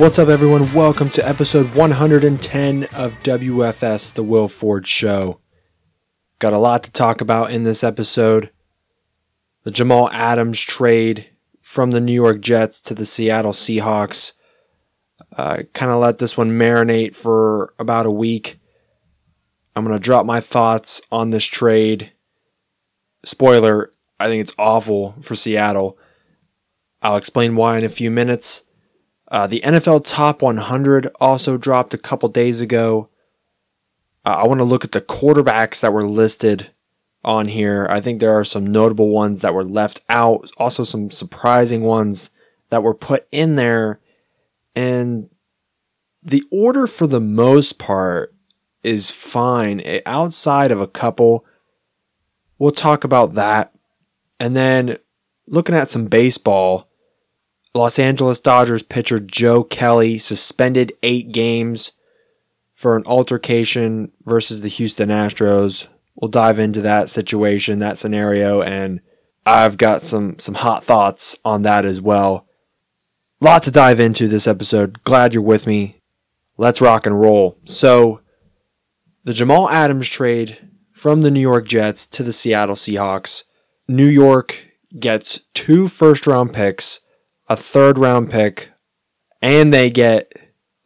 What's up, everyone? Welcome to episode 110 of WFS, The Will Ford Show. Got a lot to talk about in this episode. The Jamal Adams trade from the New York Jets to the Seattle Seahawks. Uh, kind of let this one marinate for about a week. I'm going to drop my thoughts on this trade. Spoiler, I think it's awful for Seattle. I'll explain why in a few minutes. Uh, the NFL Top 100 also dropped a couple days ago. Uh, I want to look at the quarterbacks that were listed on here. I think there are some notable ones that were left out, also some surprising ones that were put in there. And the order, for the most part, is fine outside of a couple. We'll talk about that. And then looking at some baseball, Los Angeles Dodgers pitcher Joe Kelly suspended eight games for an altercation versus the Houston Astros. We'll dive into that situation, that scenario, and I've got some some hot thoughts on that as well. Lot to dive into this episode. Glad you're with me. Let's rock and roll. So, the Jamal Adams trade from the New York Jets to the Seattle Seahawks. New York gets two first round picks, a third round pick, and they get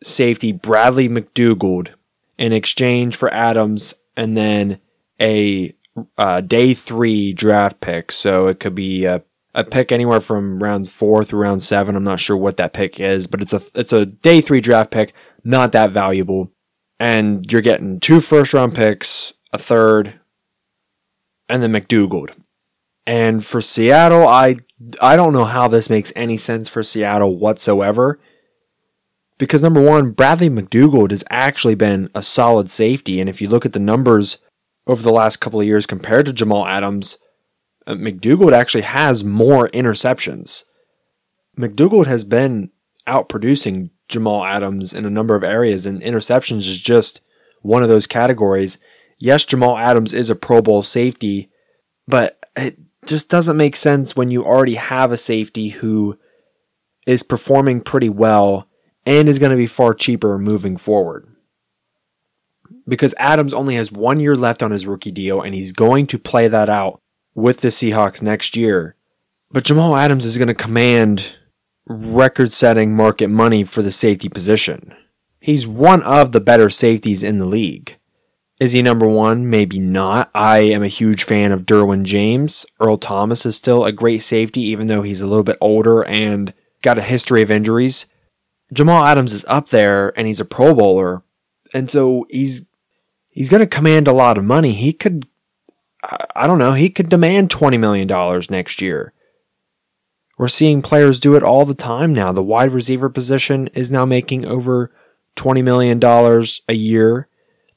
safety Bradley McDougald in exchange for Adams and then a uh, day three draft pick. So it could be a, a pick anywhere from round four through round seven. I'm not sure what that pick is, but it's a it's a day three draft pick, not that valuable and you're getting two first round picks, a third, and then McDougald. And for Seattle, I I don't know how this makes any sense for Seattle whatsoever. Because number one, Bradley McDougald has actually been a solid safety, and if you look at the numbers over the last couple of years compared to Jamal Adams, uh, McDougald actually has more interceptions. McDougald has been outproducing Jamal Adams in a number of areas, and interceptions is just one of those categories. Yes, Jamal Adams is a Pro Bowl safety, but it just doesn't make sense when you already have a safety who is performing pretty well and is going to be far cheaper moving forward. Because Adams only has one year left on his rookie deal, and he's going to play that out with the Seahawks next year. But Jamal Adams is going to command record setting market money for the safety position. He's one of the better safeties in the league. Is he number one? Maybe not. I am a huge fan of Derwin James. Earl Thomas is still a great safety, even though he's a little bit older and got a history of injuries. Jamal Adams is up there and he's a Pro Bowler. And so he's he's going to command a lot of money. He could I don't know, he could demand $20 million next year. We're seeing players do it all the time now. The wide receiver position is now making over $20 million a year.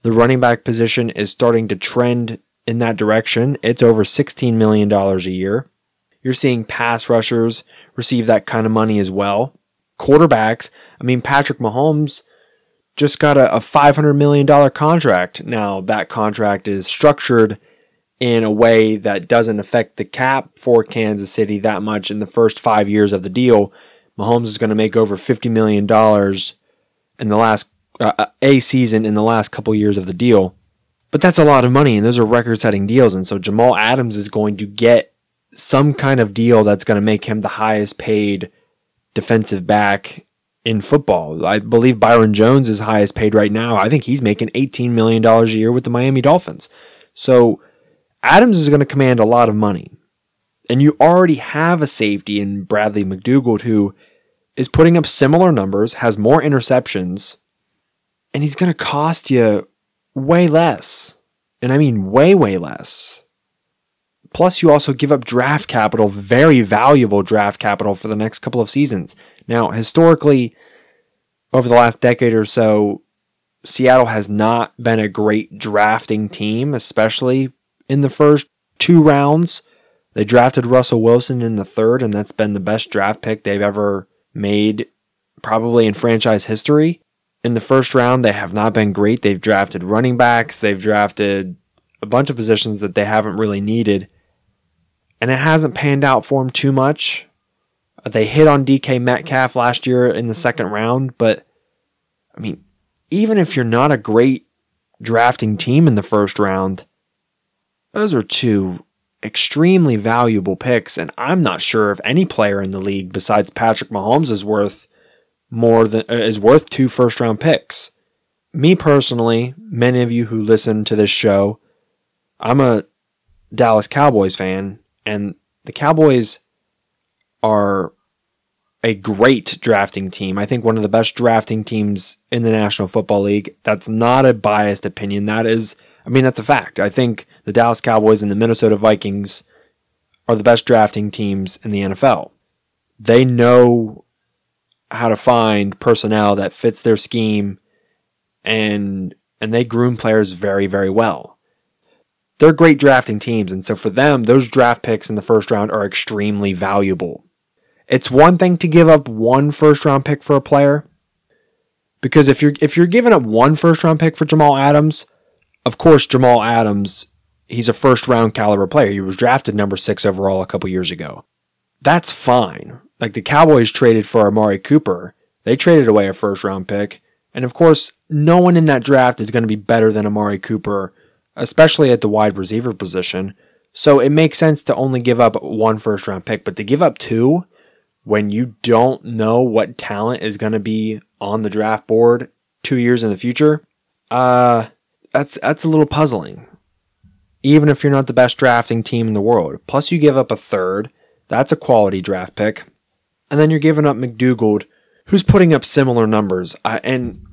The running back position is starting to trend in that direction. It's over $16 million a year. You're seeing pass rushers receive that kind of money as well. Quarterbacks, I mean, Patrick Mahomes just got a, a $500 million contract. Now, that contract is structured in a way that doesn't affect the cap for Kansas City that much in the first five years of the deal. Mahomes is going to make over $50 million in the last uh, a season in the last couple years of the deal. But that's a lot of money, and those are record setting deals. And so Jamal Adams is going to get some kind of deal that's going to make him the highest paid defensive back in football. I believe Byron Jones is highest paid right now. I think he's making $18 million a year with the Miami Dolphins. So Adams is going to command a lot of money. And you already have a safety in Bradley McDougald who is putting up similar numbers, has more interceptions, and he's going to cost you way less. And I mean way, way less. Plus, you also give up draft capital, very valuable draft capital for the next couple of seasons. Now, historically, over the last decade or so, Seattle has not been a great drafting team, especially in the first two rounds. They drafted Russell Wilson in the third, and that's been the best draft pick they've ever made, probably in franchise history. In the first round, they have not been great. They've drafted running backs, they've drafted a bunch of positions that they haven't really needed, and it hasn't panned out for them too much. They hit on DK Metcalf last year in the second round, but I mean, even if you're not a great drafting team in the first round, those are two extremely valuable picks, and I'm not sure if any player in the league besides Patrick Mahomes is worth more than uh, is worth two first round picks. Me personally, many of you who listen to this show, I'm a Dallas Cowboys fan, and the Cowboys are a great drafting team. I think one of the best drafting teams in the National Football League. That's not a biased opinion. That is, I mean, that's a fact. I think the Dallas Cowboys and the Minnesota Vikings are the best drafting teams in the NFL. They know how to find personnel that fits their scheme and and they groom players very very well. They're great drafting teams and so for them those draft picks in the first round are extremely valuable. It's one thing to give up one first round pick for a player because if you're if you're giving up one first round pick for Jamal Adams, of course Jamal Adams he's a first round caliber player. He was drafted number 6 overall a couple years ago. That's fine. Like the Cowboys traded for Amari Cooper. They traded away a first round pick. And of course, no one in that draft is going to be better than Amari Cooper, especially at the wide receiver position. So it makes sense to only give up one first round pick, but to give up two when you don't know what talent is going to be on the draft board 2 years in the future, uh that's that's a little puzzling. Even if you're not the best drafting team in the world. Plus you give up a third, that's a quality draft pick and then you're giving up McDougald, who's putting up similar numbers. I, and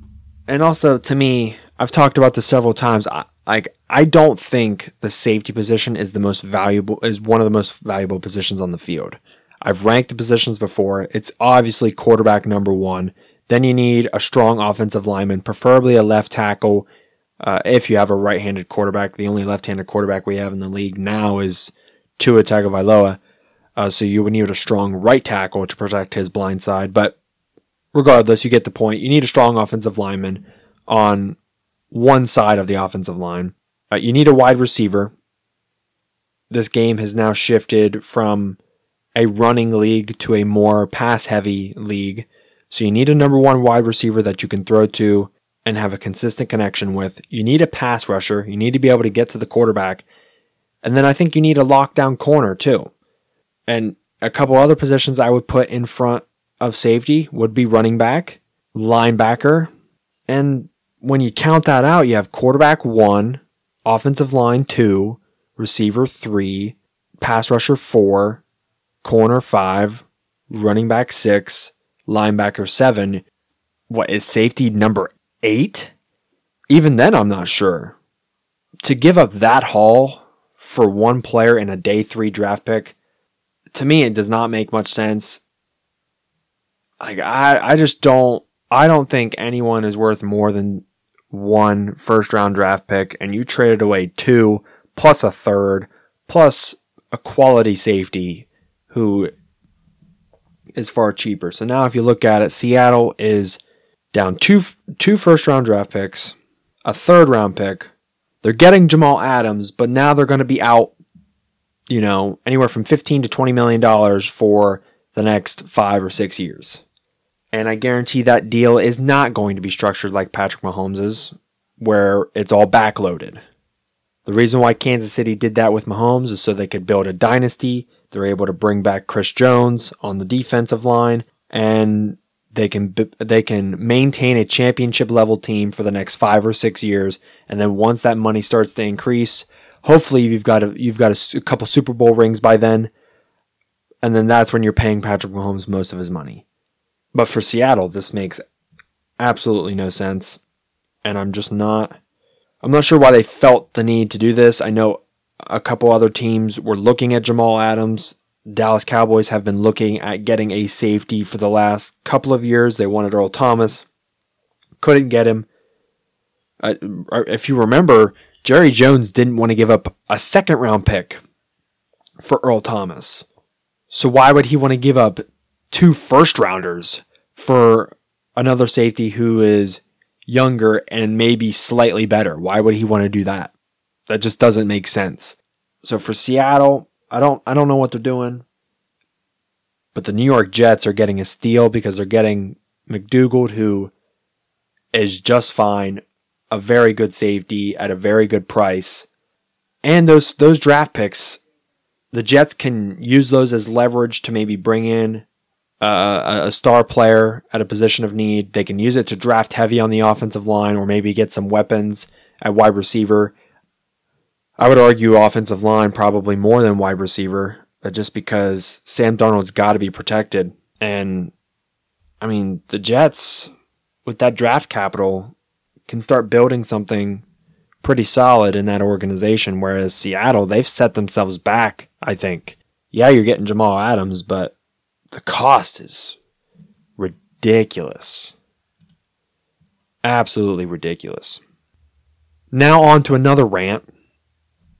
and also to me, I've talked about this several times. I, like I don't think the safety position is the most valuable is one of the most valuable positions on the field. I've ranked the positions before. It's obviously quarterback number one. Then you need a strong offensive lineman, preferably a left tackle. Uh, if you have a right-handed quarterback, the only left-handed quarterback we have in the league now is Tua Tagovailoa. Uh, so you would need a strong right tackle to protect his blind side. But regardless, you get the point. You need a strong offensive lineman on one side of the offensive line. Uh, you need a wide receiver. This game has now shifted from a running league to a more pass heavy league. So you need a number one wide receiver that you can throw to and have a consistent connection with. You need a pass rusher. You need to be able to get to the quarterback. And then I think you need a lockdown corner too. And a couple other positions I would put in front of safety would be running back, linebacker, and when you count that out, you have quarterback one, offensive line two, receiver three, pass rusher four, corner five, running back six, linebacker seven. What is safety number eight? Even then, I'm not sure. To give up that haul for one player in a day three draft pick, to me, it does not make much sense. Like I, I just don't. I don't think anyone is worth more than one first round draft pick, and you traded away two plus a third plus a quality safety who is far cheaper. So now, if you look at it, Seattle is down two two first round draft picks, a third round pick. They're getting Jamal Adams, but now they're going to be out you know, anywhere from 15 to 20 million dollars for the next 5 or 6 years. And I guarantee that deal is not going to be structured like Patrick Mahomes's where it's all backloaded. The reason why Kansas City did that with Mahomes is so they could build a dynasty. They're able to bring back Chris Jones on the defensive line and they can they can maintain a championship level team for the next 5 or 6 years and then once that money starts to increase, Hopefully, you've got a you've got a, a couple Super Bowl rings by then, and then that's when you're paying Patrick Mahomes most of his money. But for Seattle, this makes absolutely no sense, and I'm just not. I'm not sure why they felt the need to do this. I know a couple other teams were looking at Jamal Adams. Dallas Cowboys have been looking at getting a safety for the last couple of years. They wanted Earl Thomas, couldn't get him. Uh, if you remember, Jerry Jones didn't want to give up a second round pick for Earl Thomas. So why would he want to give up two first rounders for another safety who is younger and maybe slightly better? Why would he want to do that? That just doesn't make sense. So for Seattle, I don't I don't know what they're doing. But the New York Jets are getting a steal because they're getting McDougald, who is just fine, a very good safety at a very good price. And those those draft picks, the Jets can use those as leverage to maybe bring in a star player at a position of need. They can use it to draft heavy on the offensive line or maybe get some weapons at wide receiver. I would argue offensive line probably more than wide receiver, just because Sam Darnold's got to be protected. And I mean, the Jets, with that draft capital, can start building something pretty solid in that organization. Whereas Seattle, they've set themselves back, I think. Yeah, you're getting Jamal Adams, but the cost is ridiculous. Absolutely ridiculous. Now, on to another rant.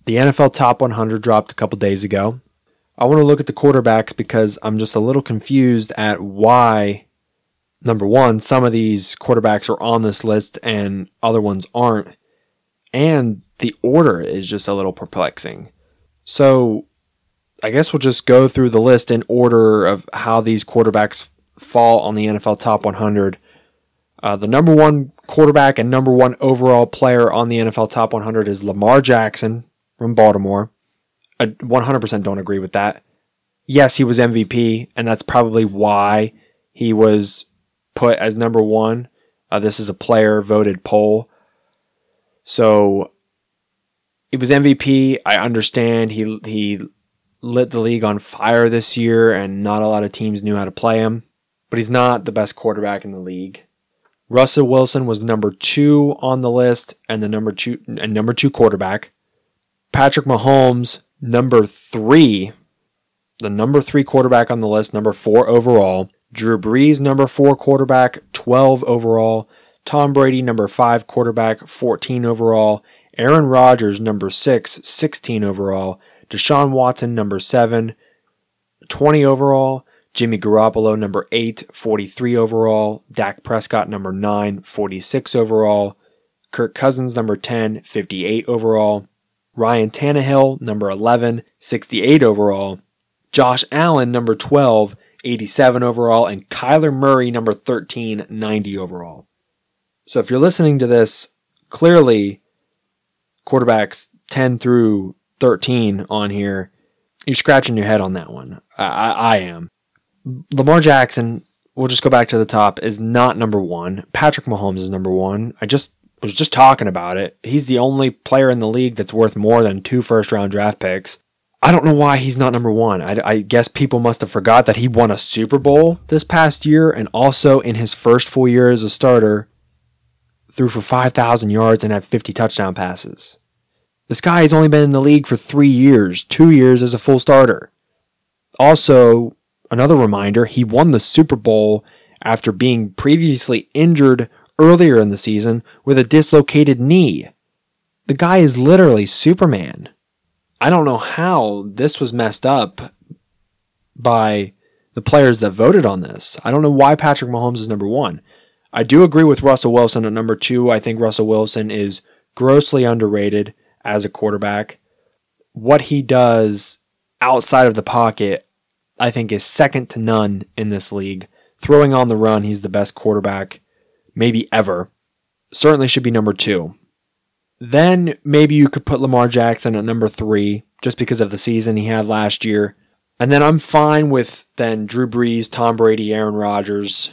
The NFL Top 100 dropped a couple days ago. I want to look at the quarterbacks because I'm just a little confused at why, number one, some of these quarterbacks are on this list and other ones aren't. And the order is just a little perplexing. So I guess we'll just go through the list in order of how these quarterbacks fall on the NFL Top 100. Uh, the number one quarterback and number one overall player on the NFL Top 100 is Lamar Jackson from Baltimore. I 100% don't agree with that. Yes, he was MVP, and that's probably why he was put as number one. Uh, this is a player voted poll. So he was MVP. I understand he he lit the league on fire this year, and not a lot of teams knew how to play him. But he's not the best quarterback in the league. Russell Wilson was number two on the list, and the number two and number two quarterback. Patrick Mahomes, number three, the number three quarterback on the list, number four overall. Drew Brees, number four quarterback, 12 overall. Tom Brady, number five quarterback, 14 overall. Aaron Rodgers, number six, 16 overall. Deshaun Watson, number 7, 20 overall. Jimmy Garoppolo, number 8, 43 overall. Dak Prescott, number 9, 46 overall. Kirk Cousins, number 10, 58 overall. Ryan Tannehill, number 11, 68 overall. Josh Allen, number 12, 87 overall. And Kyler Murray, number 13, 90 overall. So if you're listening to this, clearly quarterbacks 10 through 13 on here, you're scratching your head on that one. I, I, am. Lamar Jackson, we'll just go back to the top, is not number one. Patrick Mahomes is number one. I just was just talking about it. He's the only player in the league that's worth more than two first round draft picks. I don't know why he's not number one. I, I, guess people must have forgot that he won a Super Bowl this past year and also in his first full year as a starter threw for 5,000 yards and had 50 touchdown passes. This guy has only been in the league for three years, two years as a full starter. Also, another reminder, he won the Super Bowl after being previously injured earlier in the season with a dislocated knee. The guy is literally Superman. I don't know how this was messed up by the players that voted on this. I don't know why Patrick Mahomes is number one. I do agree with Russell Wilson at number two. I think Russell Wilson is grossly underrated as a quarterback. What he does outside of the pocket, I think, is second to none in this league. Throwing on the run, he's the best quarterback, maybe ever. Certainly should be number two. Then maybe you could put Lamar Jackson at number three, just because of the season he had last year. And then I'm fine with then Drew Brees, Tom Brady, Aaron Rodgers,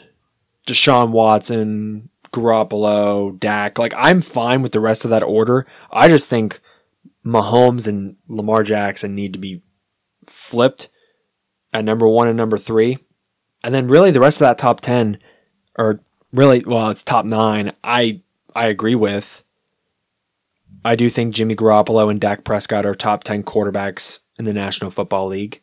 Deshaun Watson, Garoppolo, Dak. Like I'm fine with the rest of that order. I just think Mahomes and Lamar Jackson need to be flipped at number one and number three. And then really the rest of that top ten or really well, it's top nine. I I agree with. I do think Jimmy Garoppolo and Dak Prescott are top ten quarterbacks in the National Football League.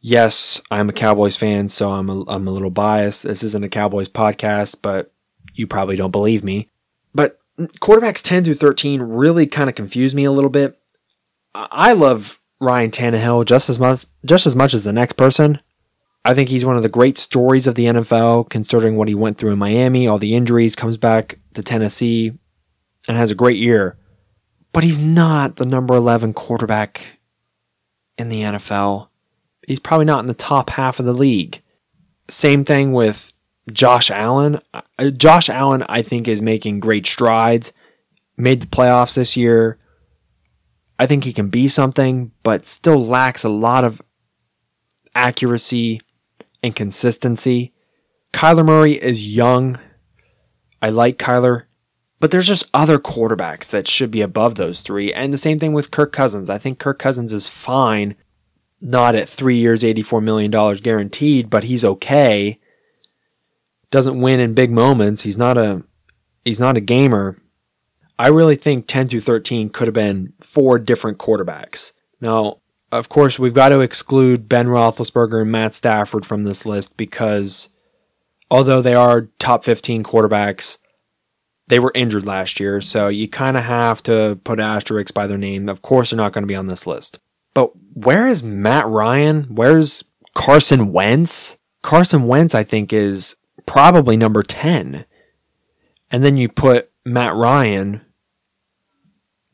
Yes, I'm a Cowboys fan, so I'm a, I'm a little biased. This isn't a Cowboys podcast, but you probably don't believe me. But quarterbacks 10 through 13 really kind of confuse me a little bit. I love Ryan Tannehill just as much just as much as the next person. I think he's one of the great stories of the NFL, considering what he went through in Miami, all the injuries, comes back to Tennessee, and has a great year. But he's not the number 11 quarterback in the NFL. he's probably not in the top half of the league. Same thing with Josh Allen. Uh, Josh Allen, I think, is making great strides. Made the playoffs this year. I think he can be something, but still lacks a lot of accuracy and consistency. Kyler Murray is young. I like Kyler, but there's just other quarterbacks that should be above those three. And the same thing with Kirk Cousins. I think Kirk Cousins is fine, not at three years, $84 million guaranteed, but he's okay. Doesn't win in big moments. He's not a he's not a gamer. I really think 10 through 13 could have been four different quarterbacks. Now, of course, we've got to exclude Ben Roethlisberger and Matt Stafford from this list because although they are top 15 quarterbacks, they were injured last year, so you kind of have to put asterisks by their name. Of course, they're not going to be on this list. But where is Matt Ryan? Where's Carson Wentz? Carson Wentz, I think, is probably number 10. And then you put Matt Ryan,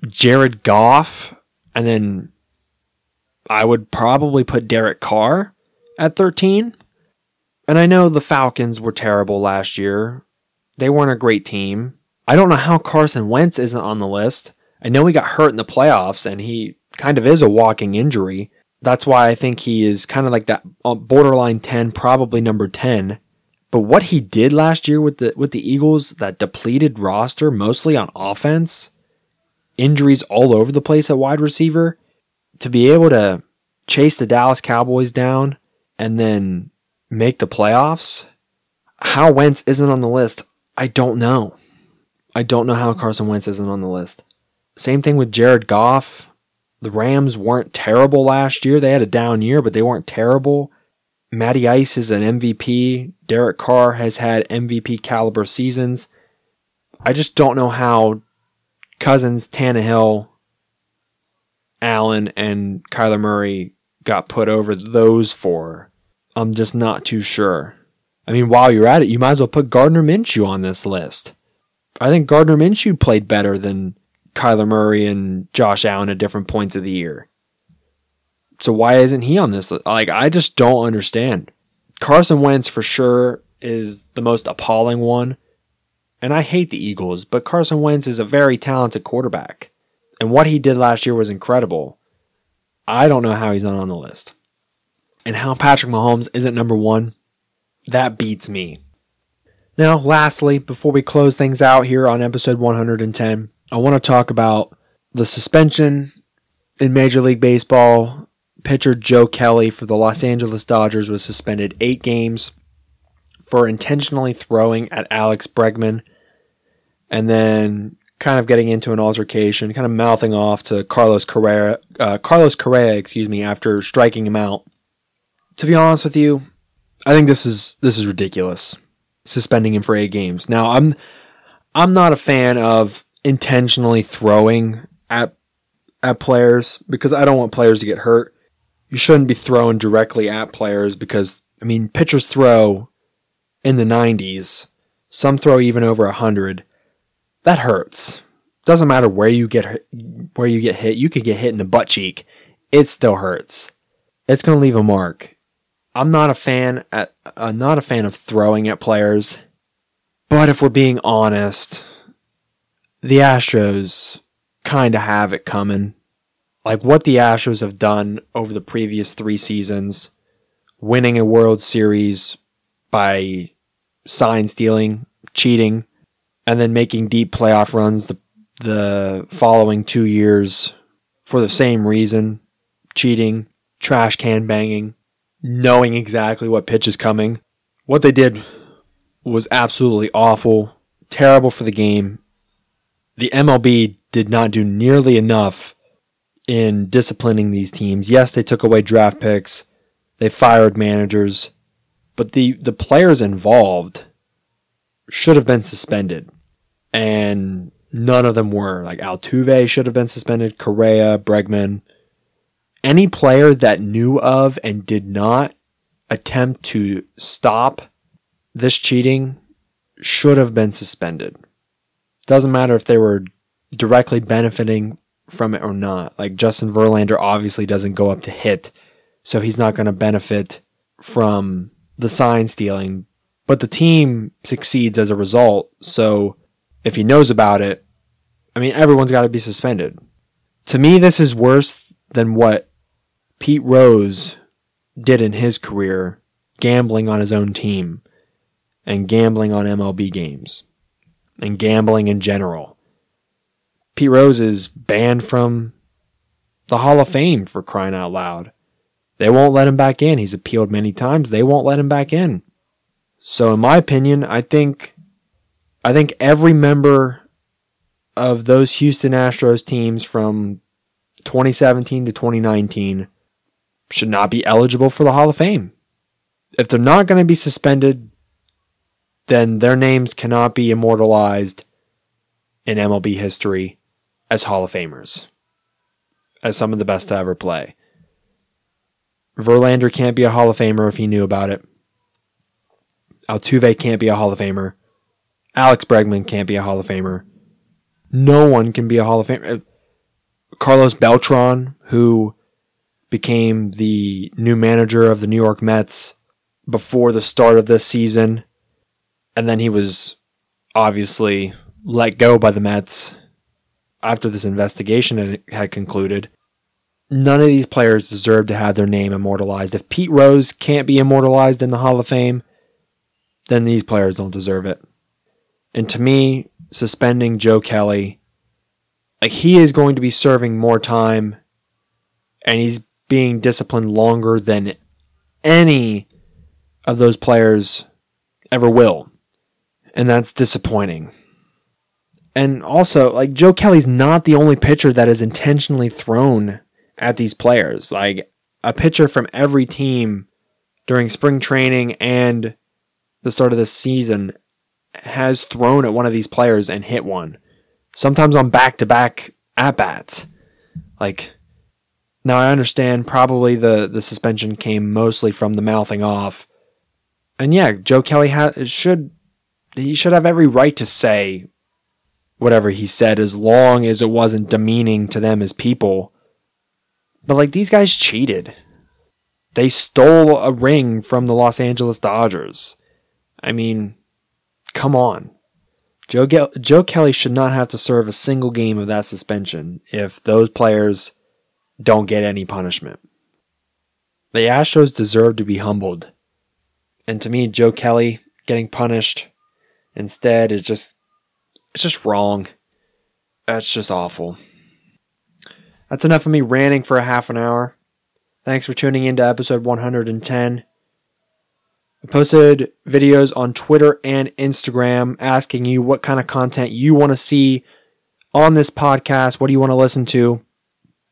Jared Goff, and then I would probably put Derek Carr at 13. And I know the Falcons were terrible last year. They weren't a great team. I don't know how Carson Wentz isn't on the list. I know he got hurt in the playoffs and he kind of is a walking injury. That's why I think he is kind of like that uh, borderline 10, probably number 10. But what he did last year with the with the Eagles, that depleted roster, mostly on offense, injuries all over the place at wide receiver, to be able to chase the Dallas Cowboys down and then make the playoffs, how Wentz isn't on the list, I don't know. I don't know how Carson Wentz isn't on the list. Same thing with Jared Goff. The Rams weren't terrible last year. They had a down year, but they weren't terrible. Matty Ice is an MVP. Derek Carr has had MVP caliber seasons. I just don't know how Cousins, Tannehill, Allen and Kyler Murray got put over those four. I'm just not too sure. I mean, while you're at it, you might as well put Gardner Minshew on this list. I think Gardner Minshew played better than Kyler Murray and Josh Allen at different points of the year. So why isn't he on this? Like, I just don't understand. Carson Wentz for sure is the most appalling one. And I hate the Eagles, but Carson Wentz is a very talented quarterback. And what he did last year was incredible. I don't know how he's not on the list. And how Patrick Mahomes isn't number one, that beats me. Now, lastly, before we close things out here on episode 110, I want to talk about the suspension in Major League Baseball. Pitcher Joe Kelly for the Los Angeles Dodgers was suspended eight games for intentionally throwing at Alex Bregman. And then kind of getting into an altercation, kind of mouthing off to Carlos Correa, uh, Carlos Correa, excuse me, after striking him out. To be honest with you, I think this is this is ridiculous, suspending him for eight games. Now, I'm I'm not a fan of intentionally throwing at at players because I don't want players to get hurt. You shouldn't be throwing directly at players because I mean pitchers throw in the 90s, some throw even over 100 that hurts. Doesn't matter where you get where you get hit. You could get hit in the butt cheek. It still hurts. It's going to leave a mark. I'm not a fan at uh, not a fan of throwing at players. But if we're being honest, the Astros kind of have it coming. Like what the Astros have done over the previous 3 seasons, winning a World Series by sign stealing, cheating, and then making deep playoff runs the the following two years for the same reason cheating, trash can banging, knowing exactly what pitch is coming. What they did was absolutely awful, terrible for the game. The MLB did not do nearly enough in disciplining these teams. Yes, they took away draft picks, they fired managers, but the, the players involved should have been suspended and none of them were. Like Altuve should have been suspended, Correa, Bregman. Any player that knew of and did not attempt to stop this cheating should have been suspended. Doesn't matter if they were directly benefiting from it or not. Like Justin Verlander obviously doesn't go up to hit so he's not going to benefit from the sign stealing. But the team succeeds as a result, so if he knows about it, I mean, everyone's got to be suspended. To me, this is worse than what Pete Rose did in his career, gambling on his own team and gambling on MLB games and gambling in general. Pete Rose is banned from the Hall of Fame for crying out loud. They won't let him back in. He's appealed many times. They won't let him back in. So in my opinion, I think I think every member of those Houston Astros teams from 2017 to 2019 should not be eligible for the Hall of Fame. If they're not going to be suspended, then their names cannot be immortalized in MLB history as Hall of Famers, as some of the best to ever play. Verlander can't be a Hall of Famer if he knew about it. Altuve can't be a Hall of Famer. Alex Bregman can't be a Hall of Famer. No one can be a Hall of Famer. Uh, Carlos Beltran, who became the new manager of the New York Mets before the start of this season, and then he was obviously let go by the Mets after this investigation had concluded. None of these players deserve to have their name immortalized. If Pete Rose can't be immortalized in the Hall of Fame, then these players don't deserve it. And to me, suspending Joe Kelly, like he is going to be serving more time and he's being disciplined longer than any of those players ever will. And that's disappointing. And also, like Joe Kelly's not the only pitcher that is intentionally thrown at these players. Like a pitcher from every team during spring training and the start of the season has thrown at one of these players and hit one. Sometimes on back to back at bats. Like now I understand probably the, the suspension came mostly from the mouthing off. And yeah, Joe Kelly ha- should he should have every right to say whatever he said as long as it wasn't demeaning to them as people. But like these guys cheated. They stole a ring from the Los Angeles Dodgers. I mean, come on. Joe, Ge- Joe Kelly should not have to serve a single game of that suspension if those players don't get any punishment. The Astros deserve to be humbled. And to me, Joe Kelly getting punished instead is just it's just wrong. That's just awful. That's enough of me ranting for a half an hour. Thanks for tuning in to episode 110. I posted videos on Twitter and Instagram asking you what kind of content you want to see on this podcast. What do you want to listen to?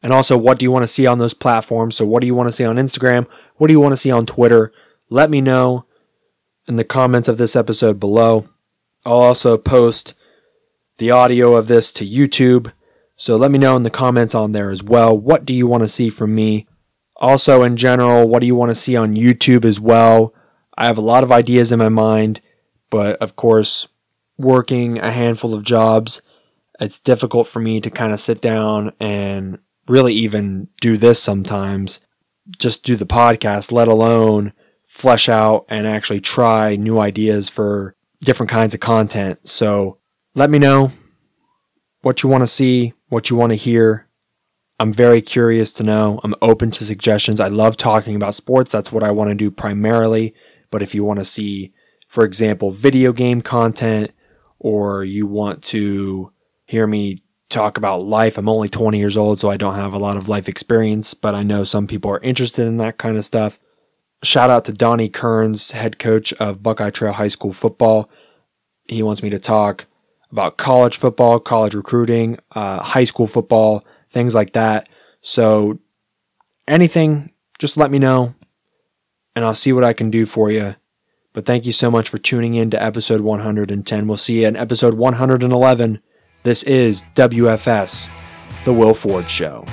And also, what do you want to see on those platforms? So, what do you want to see on Instagram? What do you want to see on Twitter? Let me know in the comments of this episode below. I'll also post the audio of this to YouTube. So, let me know in the comments on there as well. What do you want to see from me? Also, in general, what do you want to see on YouTube as well? I have a lot of ideas in my mind, but of course, working a handful of jobs, it's difficult for me to kind of sit down and really even do this sometimes. Just do the podcast, let alone flesh out and actually try new ideas for different kinds of content. So let me know what you want to see, what you want to hear. I'm very curious to know. I'm open to suggestions. I love talking about sports. That's what I want to do primarily. But if you want to see, for example, video game content, or you want to hear me talk about life, I'm only 20 years old, so I don't have a lot of life experience, but I know some people are interested in that kind of stuff. Shout out to Donnie Kearns, head coach of Buckeye Trail High School football. He wants me to talk about college football, college recruiting, uh, high school football, things like that. So anything, just let me know and I'll see what I can do for you. But thank you so much for tuning in to episode 110. We'll see you in episode 111. This is WFS, The Will Ford Show.